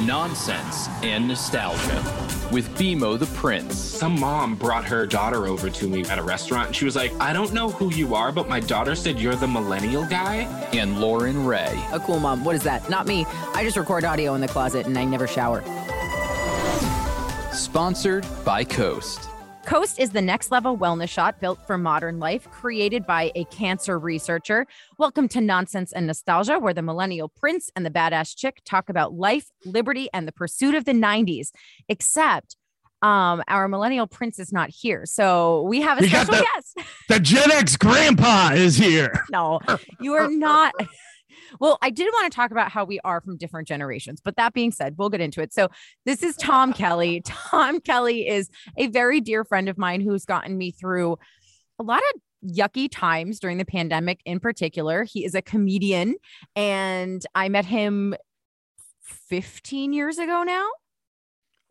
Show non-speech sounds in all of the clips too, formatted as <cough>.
nonsense, and nostalgia with BMO the Prince. Some mom brought her daughter over to me at a restaurant and she was like, I don't know who you are, but my daughter said you're the millennial guy. And Loren Raye. A cool mom. What is that? Not me. I just record audio in the closet and I never shower. Sponsored by Coast. Coast is the next level wellness shot built for modern life, created by a cancer researcher. Welcome to Nonsense and Nostalgia, where the millennial prince and the badass chick talk about life, liberty, and the pursuit of the 90s. Except um, our millennial prince is not here. So we have a We special the- guest. The Gen X grandpa is here. No, <laughs> you are not. Well, I did want to talk about how we are from different generations, but that being said, we'll get into it. So, this is Tom Kelly. <laughs> Tom Kelly is a very dear friend of mine who's gotten me through a lot of yucky times during the pandemic in particular. He is a comedian and I met him 15 years ago now.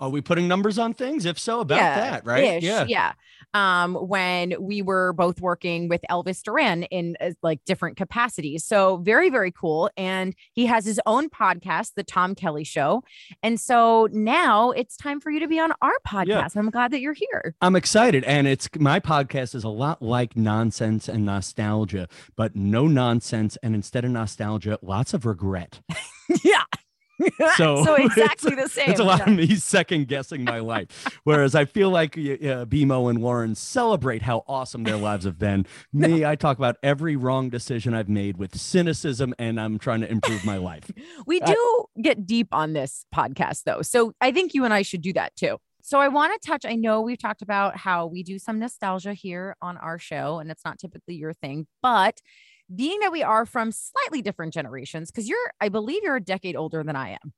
Are we putting numbers on things? If so, about Yeah, that, right? Ish, Yeah. Yeah. Um, when we were both working with Elvis Duran in uh, like different capacities. So very, very cool. And he has his own podcast, The Tom Kelly Show. And so now it's time for you to be on our podcast. I'm glad that you're here. I'm excited. And it's my podcast is a lot like nonsense and nostalgia, but no nonsense. And instead of nostalgia, lots of regret. <laughs> yeah. <laughs> So, so <laughs> exactly the same. It's a lot Yeah. of me <laughs> second guessing my life. Whereas I feel like uh, BMO and Loren celebrate how awesome their lives have been. Me, I talk about every wrong decision I've made with cynicism and I'm trying to improve my life. We do get deep on this podcast, though. So I think you and I should do that too. So I want to touch. I know we've talked about how we do some nostalgia here on our show, and it's not typically your thing, but being that we are from slightly different generations, because you're, I believe you're a decade older than I am.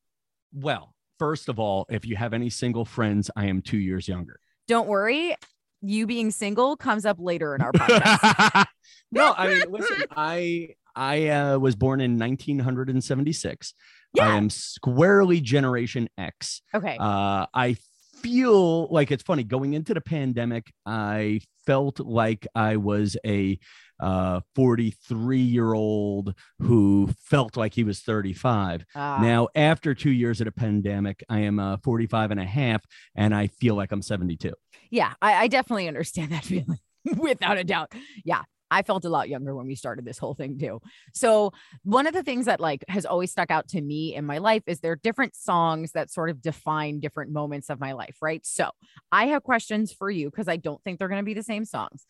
Well, first of all, if you have any single friends, I am two years younger. Don't worry. You being single comes up later in our podcast. <laughs> no, I mean, listen, I I uh, was born in 1976. Yeah. I am squarely Generation X. Okay. Uh, I feel like it's funny going into the pandemic. I felt like I was a uh, 43 year old who felt like he was 35. Ah, Now, after two years of a pandemic, I am uh, 45 and a half, and I feel like I'm 72. yeah, I, I definitely understand that <laughs> feeling without a doubt. Yeah. I felt a lot younger when we started this whole thing too. So one of the things that like has always stuck out to me in my life is there are different songs that sort of define different moments of my life, right? So I have questions for you because I don't think they're going to be the same songs.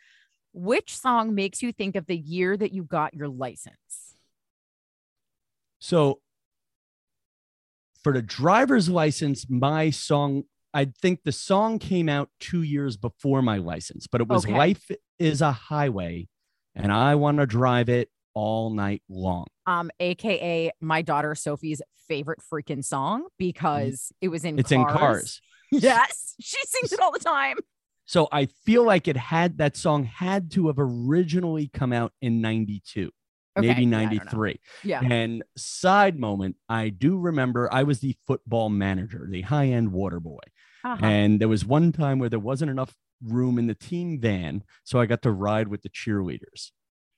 Which song makes you think of the year that you got your license? So for the driver's license, my song, I think the song came out two years before my license, but it was Okay. Life is a Highway, and I want to drive it all night long. Um, aka my daughter Sophie's favorite freaking song because it was in It's cars. in cars. <laughs> Yes, she sings it all the time. So I feel like it had that song had to have originally come out in 92, Okay, maybe yeah, I don't know. 93. Yeah. And side moment, I do remember I was the football manager, the high end water boy. Uh-huh. And there was one time where there wasn't enough room in the team van. So I got to ride with the cheerleaders.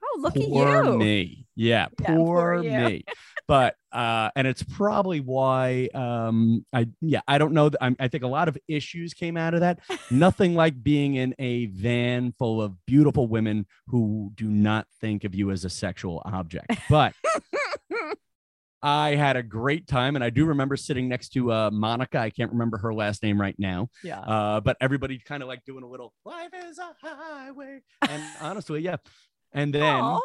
Oh, look poor at you. me. Yeah, Yeah, poor, poor me. <laughs> But uh, and it's probably why um I yeah, I don't know I'm, I think a lot of issues came out of that. <laughs> Nothing like being in a van full of beautiful women who do not think of you as a sexual object. <laughs> But I had a great time, and I do remember sitting next to uh, Monica. I can't remember her last name right now, yeah. uh, but everybody kind of like doing a little "Life is a highway," and honestly, yeah. And then, Aw.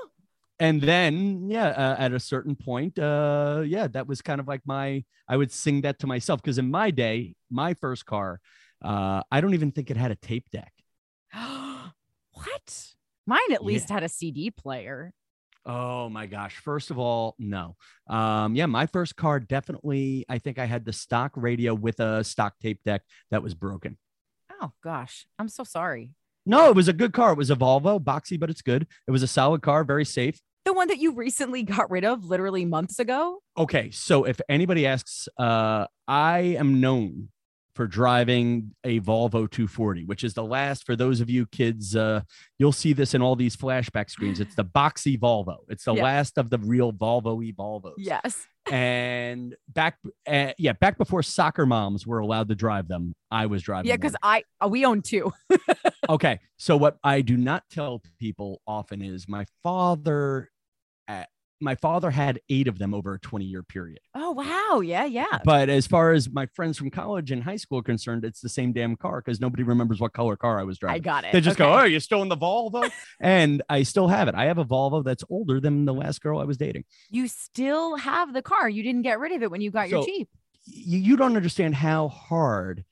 And then, yeah, uh, at a certain point, uh, yeah, that was kind of like my. I would sing that to myself because in my day, my first car, uh, I don't even think it had a tape deck. <gasps> what? Mine at least Yeah. had a CD player. Oh my gosh. First of all, no. Um, yeah, my first car definitely, I think I had the stock radio with a stock tape deck that was broken. Oh gosh, I'm so sorry. No, it was a good car. It was a Volvo, boxy, but it's good. It was a solid car, very safe. The one that you recently <laughs> got rid of literally months ago. Okay, so if anybody asks, uh, I am known for driving a Volvo 240, which is the last for those of you kids. Uh, you'll see this in all these flashback screens. It's the boxy Volvo. It's the Yeah. last of the real Volvo e Volvos. Yes. <laughs> And back, uh, yeah, back before soccer moms were allowed to drive them, I was driving. Yeah, because I uh, we own two. <laughs> okay so what i do not tell people often is my father my father had eight of them over a 20 year period Oh wow. Yeah, yeah. but as far as my friends from college and high school are concerned it's the same damn car because nobody remembers what color car i was driving. I got it. they just go oh you're still in the volvo and i still have it i have a volvo that's older than the last girl i was dating You still have the car. You didn't get rid of it when you got your So- Jeep. you, you don't understand how hard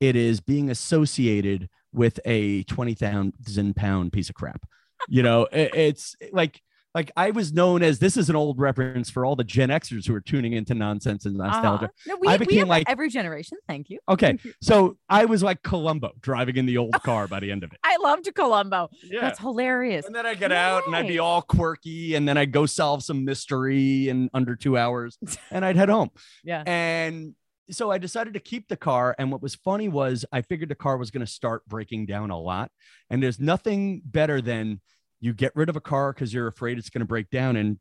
it is being associated with a 20,000 pound piece of crap. You know, it- it's like, like I was known as this is an old reference for all the Gen Xers who are tuning into nonsense and nostalgia. Uh-huh. No, we, I we became have like- every generation. Thank you. Okay. <laughs> So I was like Columbo driving in the old <laughs> car by the end of it. I loved Columbo. Yeah. That's hilarious. And then I get out and I'd be all quirky and then I'd go solve some mystery in under two hours <laughs> and I'd head home. Yeah. And so I decided to keep the car. And what was funny was I figured the car was going to start breaking down a lot. And there's nothing better than you get rid of a car because you're afraid it's going to break down. And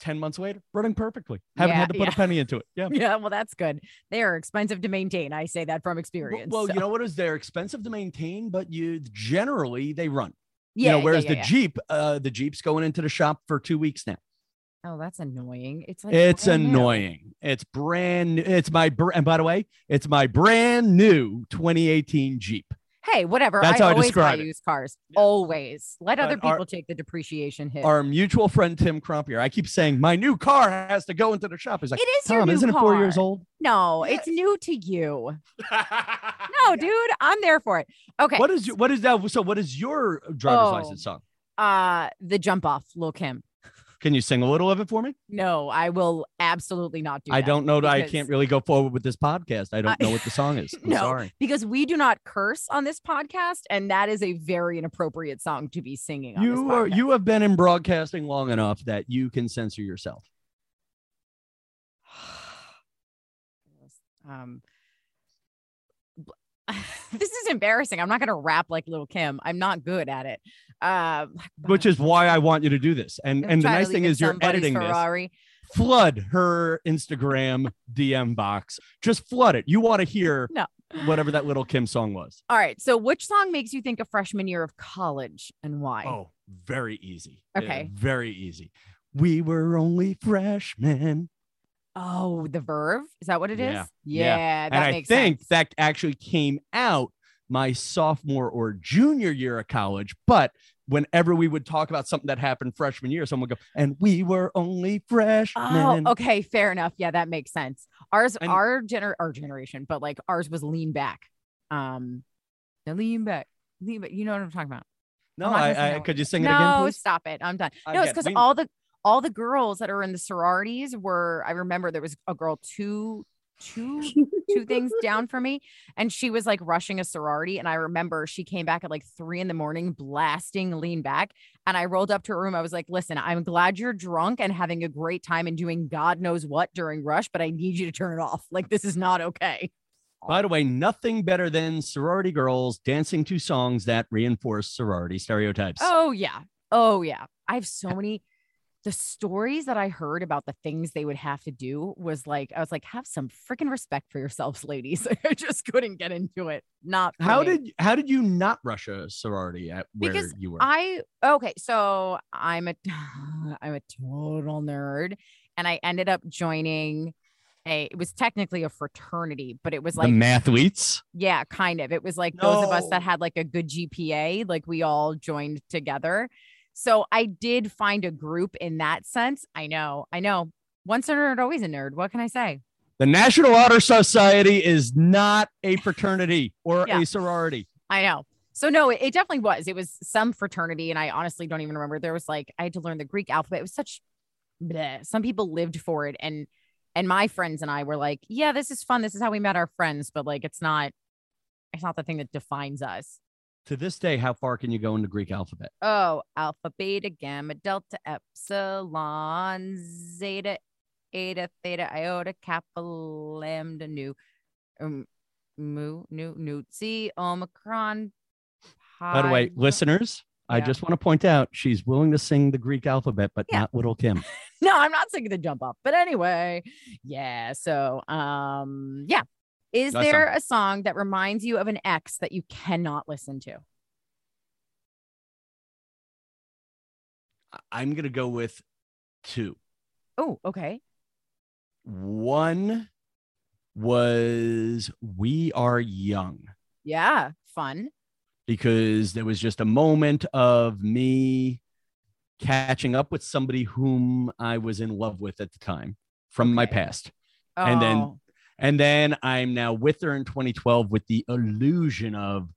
10 months later, running perfectly. Haven't Yeah, had to put yeah. a penny into it. Yeah. <laughs> Yeah, well, that's good. They are expensive to maintain. I say that from experience. well, so- you know what is they're expensive to maintain, but you generally they run. yeah, you know, whereas yeah, the. Jeep, uh, the Jeep's going into the shop for two weeks now. Oh, that's annoying. It's like It's brand new. annoying. It's brand new. It's my br- and by the way, it's my brand new 2018 Jeep. Hey, whatever. That's I how I always buy describe it. used cars. Yeah. Always. Let other But our- people take the depreciation hit. Our mutual friend Tim Crumpier. I keep saying my new car has to go into the shop. He's like, it is your Tom, new isn't it four years old? No, Yeah. it's new to you. <laughs> No, dude, I'm there for it. Okay. What is your- what is that? So what is your driver's Oh. license song? uh the jump off, Lil Kim? Can you sing a little of it for me? No, I will absolutely not do that. I don't know that I can't really go forward with this podcast. I don't know what the song is. I'm <laughs> No. sorry. because we do not curse on this podcast, and that is a very inappropriate song to be singing. You are you have been in broadcasting long enough that you can censor yourself. <sighs> um <laughs> this is embarrassing. I'm not gonna rap like Lil Kim. I'm not good at it. Um, Which is <sighs> why I want you to do this. And and the nice thing is you're editing this. Flood her Instagram DM box. Just flood it. You want to hear <laughs> No. whatever that little Kim song was. All right. So, which song makes you think of freshman year of college and why? Oh, very easy. Uh, Okay. very easy. We were only freshmen. Oh, the Verve. Is that what it is? Yeah, Yeah, yeah. that and I makes think sense. that actually came out my sophomore or junior year of college. But whenever we would talk about something that happened freshman year, someone would go, and we were only freshmen. Oh, okay, fair enough. Yeah, that makes sense. Ours, And- our gener, our generation, but like ours was lean back. Um, the lean back, lean back. You know what I'm talking about? No, I'm not gonna I, I could you sing it no, again, please? stop it. I'm done. No, it's because all the all the girls that are in the sororities were. I remember there was a girl two two two things <laughs> down from me, and she was like rushing a sorority. And I remember she came back at like three in the morning, blasting lean back. And I rolled up to her room. I was like, "Listen, I'm glad you're drunk and having a great time and doing God knows what during rush, but I need you to turn it off. Like this is not okay." By the way, nothing better than sorority girls dancing to songs that reinforce sorority stereotypes. Oh yeah. Oh yeah. I have so many the stories that I heard about the things they would have to do was like I was like, have some freaking respect for yourselves, <laughs> ladies. I just couldn't get into it. Not how me. did how did you not rush a sorority at where Because you were? I okay, so I'm a <sighs> I'm a total nerd and I ended up joining a it was technically a fraternity, but it was the like mathletes. Yeah, kind of. It was like those of us that had like a good GPA, like we all joined together. So I did find a group in that sense. I know, I know. Once a nerd, always a nerd. What can I say? The National Honor Society is not a <laughs> fraternity or Yeah. a sorority. I know. So no, it, it definitely was. It was some fraternity, and I honestly don't even remember. There was like I had to learn the Greek alphabet. It was such. bleh. Some people lived for it, and and my friends and I were like, yeah, this is fun. This is how we met our friends, but like it's not. It's not the thing that defines us. To this day, how far can you go in the Greek alphabet? Oh, alpha, beta, gamma, delta, epsilon, zeta, eta, theta, iota, kappa, lambda, nu. Um, Mu, nu, nutsi, omicron. By the way, pi- listeners, I just want to point out she's willing to sing the Greek alphabet, but Yeah. not Little Kim. <laughs> No, I'm not singing the jump up. But anyway, yeah. So, um, yeah. Is there a song that reminds you of an ex that you cannot listen to? I'm gonna go with two. Oh, okay. One was We Are Young Yeah, fun. because there was just a moment of me catching up with somebody whom I was in love with at the time from my Okay. past. And then- Oh, And then I'm now with her in 2012 with the illusion of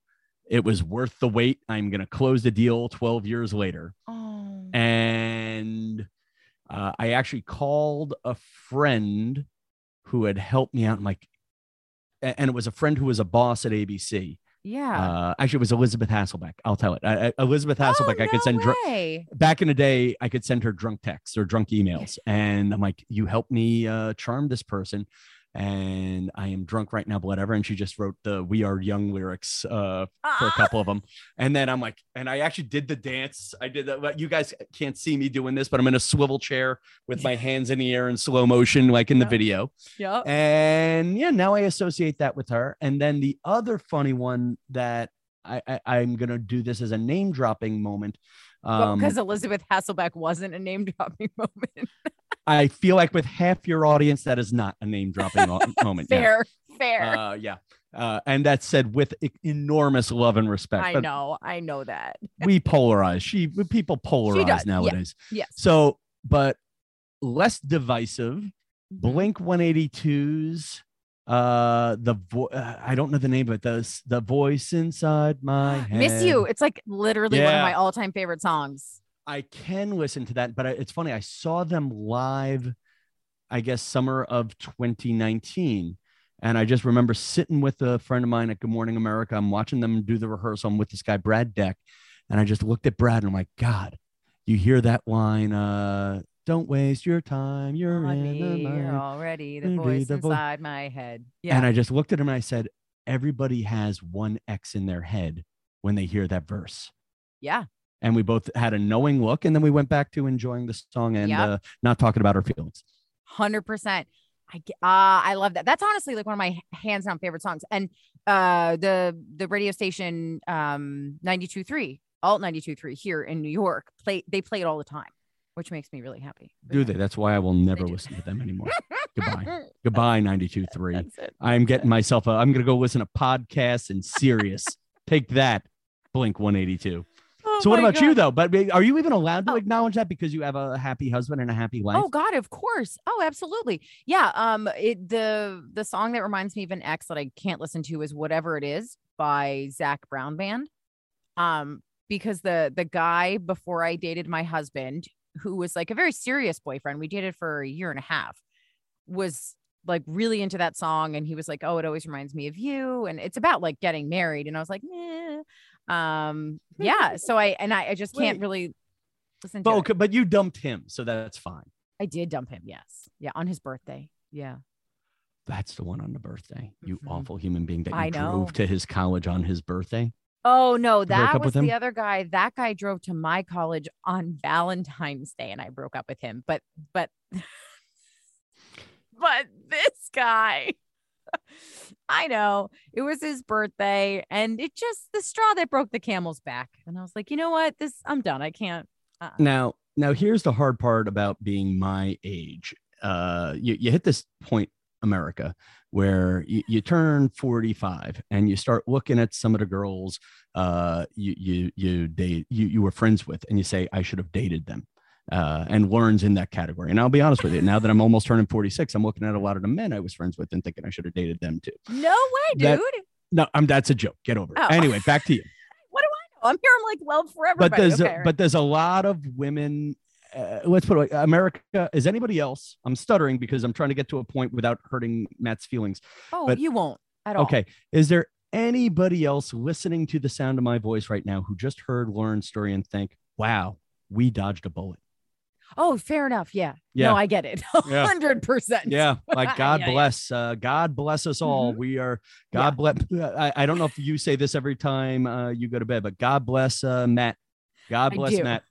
it was worth the wait. I'm going to close the deal 12 years later. oh, And uh, I actually called a friend who had helped me out. And like, and it was a friend who was a boss at ABC. yeah. Uh, actually, it was Elisabeth Hasselbeck. I'll tell it. I, I- Elisabeth Hasselbeck. oh, I could send dr- back in the day. I could send her drunk texts or drunk emails, and I'm like, "You helped me uh, charm this person." And I am drunk right now, whatever. And she just wrote the "We Are Young" lyrics uh, for a Ah, couple of them. And then I'm like, and I actually did the dance. I did that. You guys can't see me doing this, but I'm in a swivel chair with my <laughs> hands in the air in slow motion, like in the Yeah. video. Yep. And yeah, now I associate that with her. And then the other funny one that I, I I'm gonna do this as a name dropping moment. Um, because Elisabeth Hasselbeck wasn't a name dropping <laughs> moment. I feel like with half your audience, that is not a name dropping <laughs> moment. yeah. fair, fair. Uh, yeah. Uh, and that said, with enormous love and respect. I but know, I know that. we polarize. She people polarize nowadays. yeah. Yes. So, but less divisive. Mm-hmm. Blink 182's uh the vo- uh, I don't know the name of it. The the voice inside my head. <gasps> Miss you. It's like literally one of my all-time favorite songs. I can listen to that, but I, it's funny. I saw them live, I guess summer of 2019, and I just remember sitting with a friend of mine at Good Morning America. I'm watching them do the rehearsal. I'm with this guy Brad Deck, and I just looked at Brad and I'm like, God, you hear that line? Uh, don't waste your time. You're in me, the mind." already the voice the vo- inside my head. Yeah. And I just looked at him and I said, everybody has one X in their head when they hear that verse. yeah. And we both had a knowing look and then we went back to enjoying the song and Yep. uh, not talking about our feelings Hundred percent. I ge- uh, I love that. That's honestly like one of my hands down favorite songs. And uh, the the radio station um 92.3, alt 92.3 here in New York, play they play it all the time, which makes me really happy. do they that's why i will never listen to them anymore <laughs> goodbye goodbye 92.3 That's it. i'm getting myself a, i'm gonna go listen to podcasts and Sirius. <laughs> take that blink 182 Oh so what about you though but are you even allowed to Oh. acknowledge that because you have a happy husband and a happy life Oh God, of course. Oh, absolutely. Yeah. Um, it the the song that reminds me of an ex that I can't listen to is "Whatever It Is" by Zac Brown Band. Um, because the the guy before I dated my husband, who was like a very serious boyfriend, we dated for a year and a half, was like really into that song, and he was like, "Oh, it always reminds me of you," and it's about like getting married, and I was like, "Nah." Um, <laughs> yeah. So I and I, I just can't Wait. really listen to but, it. okay, but you dumped him so that's fine I did dump him. Yes. Yeah. On his birthday. Yeah. that's the one on the birthday you Mhm. awful human being that you I know. drove to his college on his birthday Oh no, that was the other guy. That guy drove to my college on Valentine's Day and I broke up with him. But but <laughs> but this guy <laughs> I know it was his birthday and it just the straw that broke the camel's back. And I was like, you know what? This I'm done. I can't. Uh-uh. Now, now here's the hard part about being my age. Uh, you, you hit this point, America, where you, you turn 45 and you start looking at some of the girls uh, you you you date you, you were friends with, and you say, I should have dated them. Uh, and learns in that category. And I'll be honest with you, now that I'm almost turning 46, I'm looking at a lot of the men I was friends with and thinking I should have dated them too. No way, dude. That- No, I'm that's a joke. Get over it. Oh. Anyway, back to you. <laughs> what do I know? I'm here. I'm like, well, for everybody. but there's okay, a, right. but there's a lot of women uh, let's put it like america is anybody else i'm stuttering because i'm trying to get to a point without hurting matt's feelings oh, but- you won't at all. okay is there anybody else listening to the sound of my voice right now who just heard loren's story and think wow we dodged a bullet Oh, fair enough. Yeah. Yeah. No, I get it. <laughs> Yeah. hundred percent. Yeah, <laughs> like God Yeah, yeah. bless, uh, God bless us all. We are God bless. <laughs> I, I don't know if you say this every time uh, you go to bed, but God bless uh, Matt. God bless. Matt.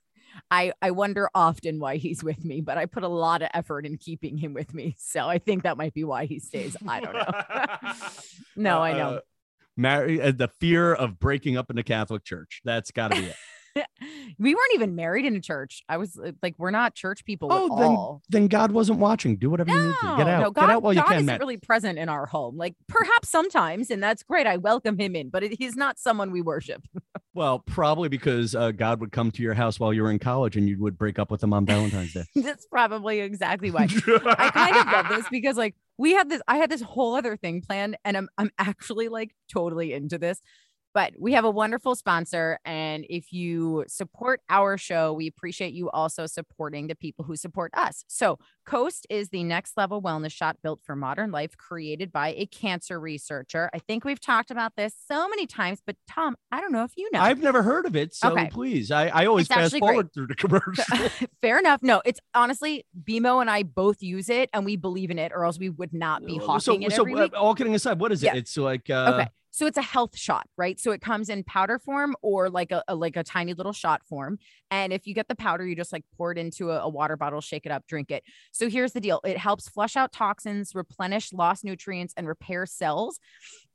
I, I wonder often why he's with me, but I put a lot of effort in keeping him with me. So I think that might be why he stays. I don't know. no, I know. Uh, marry uh, the fear of breaking up in the Catholic Church. That's got to be it. <laughs> we weren't even married in a church. I was uh, like, we're not church people at Oh, then all. then God wasn't watching. Do whatever you need to. Get out. no, God, Get out while you God can, isn't Matt. really present in our home. Like perhaps sometimes, and that's great. I welcome him in, but it, he's not someone we worship. <laughs> Well, probably because uh, God would come to your house while you were in college and you would break up with him on Valentine's Day. <laughs> that's probably exactly why. I kind of love this because like we had this, I had this whole other thing planned, and I'm I'm actually like totally into this. But we have a wonderful sponsor, and if you support our show, we appreciate you also supporting the people who support us. So, Coast is the next level wellness shot built for modern life, created by a cancer researcher. I think we've talked about this so many times, but Tom, I don't know if you know. I've never heard of it, so Okay. please. I, I always It's fast actually great. forward through the <laughs> commercial. <laughs> Fair enough. No, it's honestly BMO and I both use it, and we believe in it, or else we would not be hawking so, it so every uh, week. all kidding aside, what is it? Yeah. It's like uh, okay so it's a health shot right? So it comes in powder form or like a, a- like a tiny little shot form and if you get the powder you just like pour it into a, a water bottle shake it up drink it. So here's the deal it helps flush out toxins replenish lost nutrients and repair cells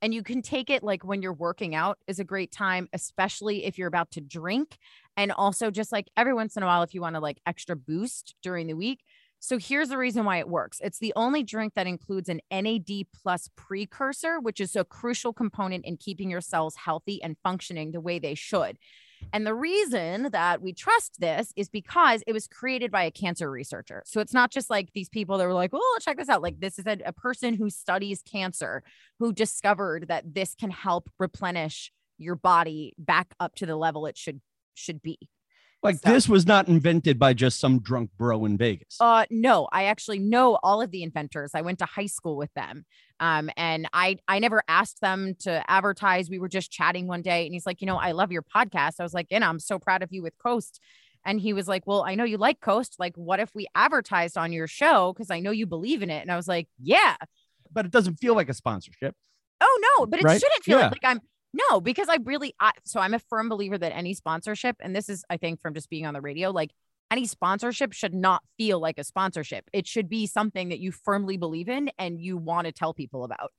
and you can take it like when you're working out is a great time especially if you're about to drink and also just like every once in a while if you want to like extra boost during the week so here's the reason why it works. It's the only drink that includes an NAD plus precursor, which is a crucial component in keeping your cells healthy and functioning the way they should. And the reason that we trust this is because it was created by a cancer researcher. So it's not just like these people that were like, oh, check this out. Like, this is a, a person who studies cancer who discovered that this can help replenish your body back up to the level it should should be. Like so- this was not invented by just some drunk bro in Vegas. Uh, no, I actually know all of the inventors. I went to high school with them. Um, and I I never asked them to advertise. We were just chatting one day, and he's like, you know, I love your podcast. I was like, and I'm so proud of you with Coast. And he was like, well, I know you like Coast. Like, what if we advertised on your show? Because I know you believe in it. And I was like, yeah. but it doesn't feel like a sponsorship. Oh no, but it Right? shouldn't feel Yeah. like, like I'm no, because I really I, so I'm a firm believer that any sponsorship, and this is I think from just being on the radio, like any sponsorship should not feel like a sponsorship. It should be something that you firmly believe in and you want to tell people about.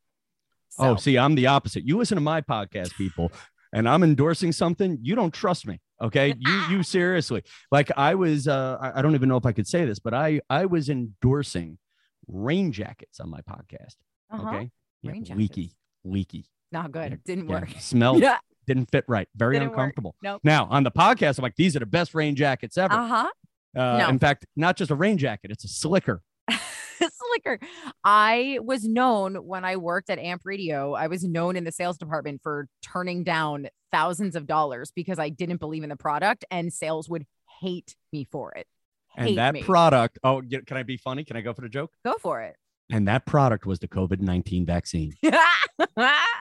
Oh, see, I'm the opposite. You listen to my podcast, people, and I'm endorsing something. You don't trust me. Okay. <laughs> You you seriously. Like I was uh I don't even know if I could say this, but I I was endorsing rain jackets on my podcast. uh-huh. Okay. Yeah, leaky, leaky. Not good. It didn't Yeah, work. Smelled <laughs> Yeah. didn't fit right. Very Didn't uncomfortable. Nope. Now on the podcast, I'm like, these are the best rain jackets ever. Uh-huh. Uh, no. In fact, not just a rain jacket, it's a slicker. <laughs> Slicker. I was known when I worked at Amp Radio. I was known in the sales department for turning down thousands of dollars because I didn't believe in the product and sales would hate me for it. And that me. product, oh, can I be funny? Can I go for the joke? Go for it. And that product was the COVID 19 vaccine. <laughs>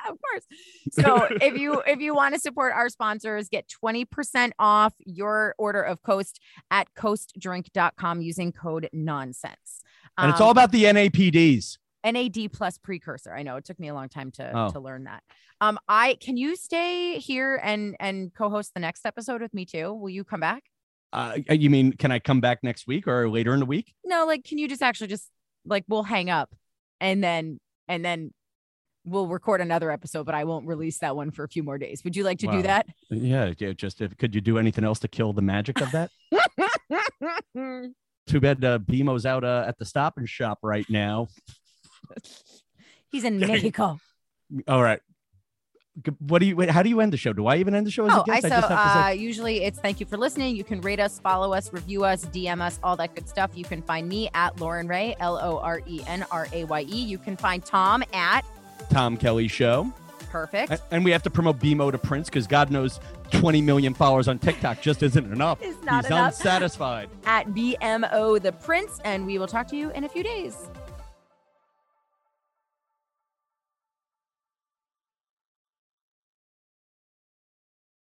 of course. So if you if you want to support our sponsors, get 20% off your order of Coast at coastdrink.com using code nonsense. And it's all Um, about the NAPDs. NAD plus precursor. I know it took me a long time to Oh. to learn that. Um, I can you stay here and and co-host the next episode with me too? Will you come back? Uh, you mean, can I come back next week or later in the week? No, like can you just actually just like we'll hang up and then and then we'll record another episode, but I won't release that one for a few more days. Would you like to Wow. do that? Yeah, yeah. Just if could you do anything else to kill the magic of that? <laughs> Too bad uh, BMO's out uh, at the stop and shop right now. He's in. <laughs> Mexico. All right. What do you? How do you end the show? Do I even end the show as Oh, a guest? I so just have to uh, say. usually it's thank you for listening. You can rate us, follow us, review us, DM us, all that good stuff. You can find me at Loren Raye, L O R E N R A Y E. You can find Tom at Tom Kelly Show, Perfect. And we have to promote BMO to Prince because God knows 20 million followers on TikTok just isn't enough. It's not He's enough. unsatisfied. <laughs> at BMO the Prince, and we will talk to you in a few days.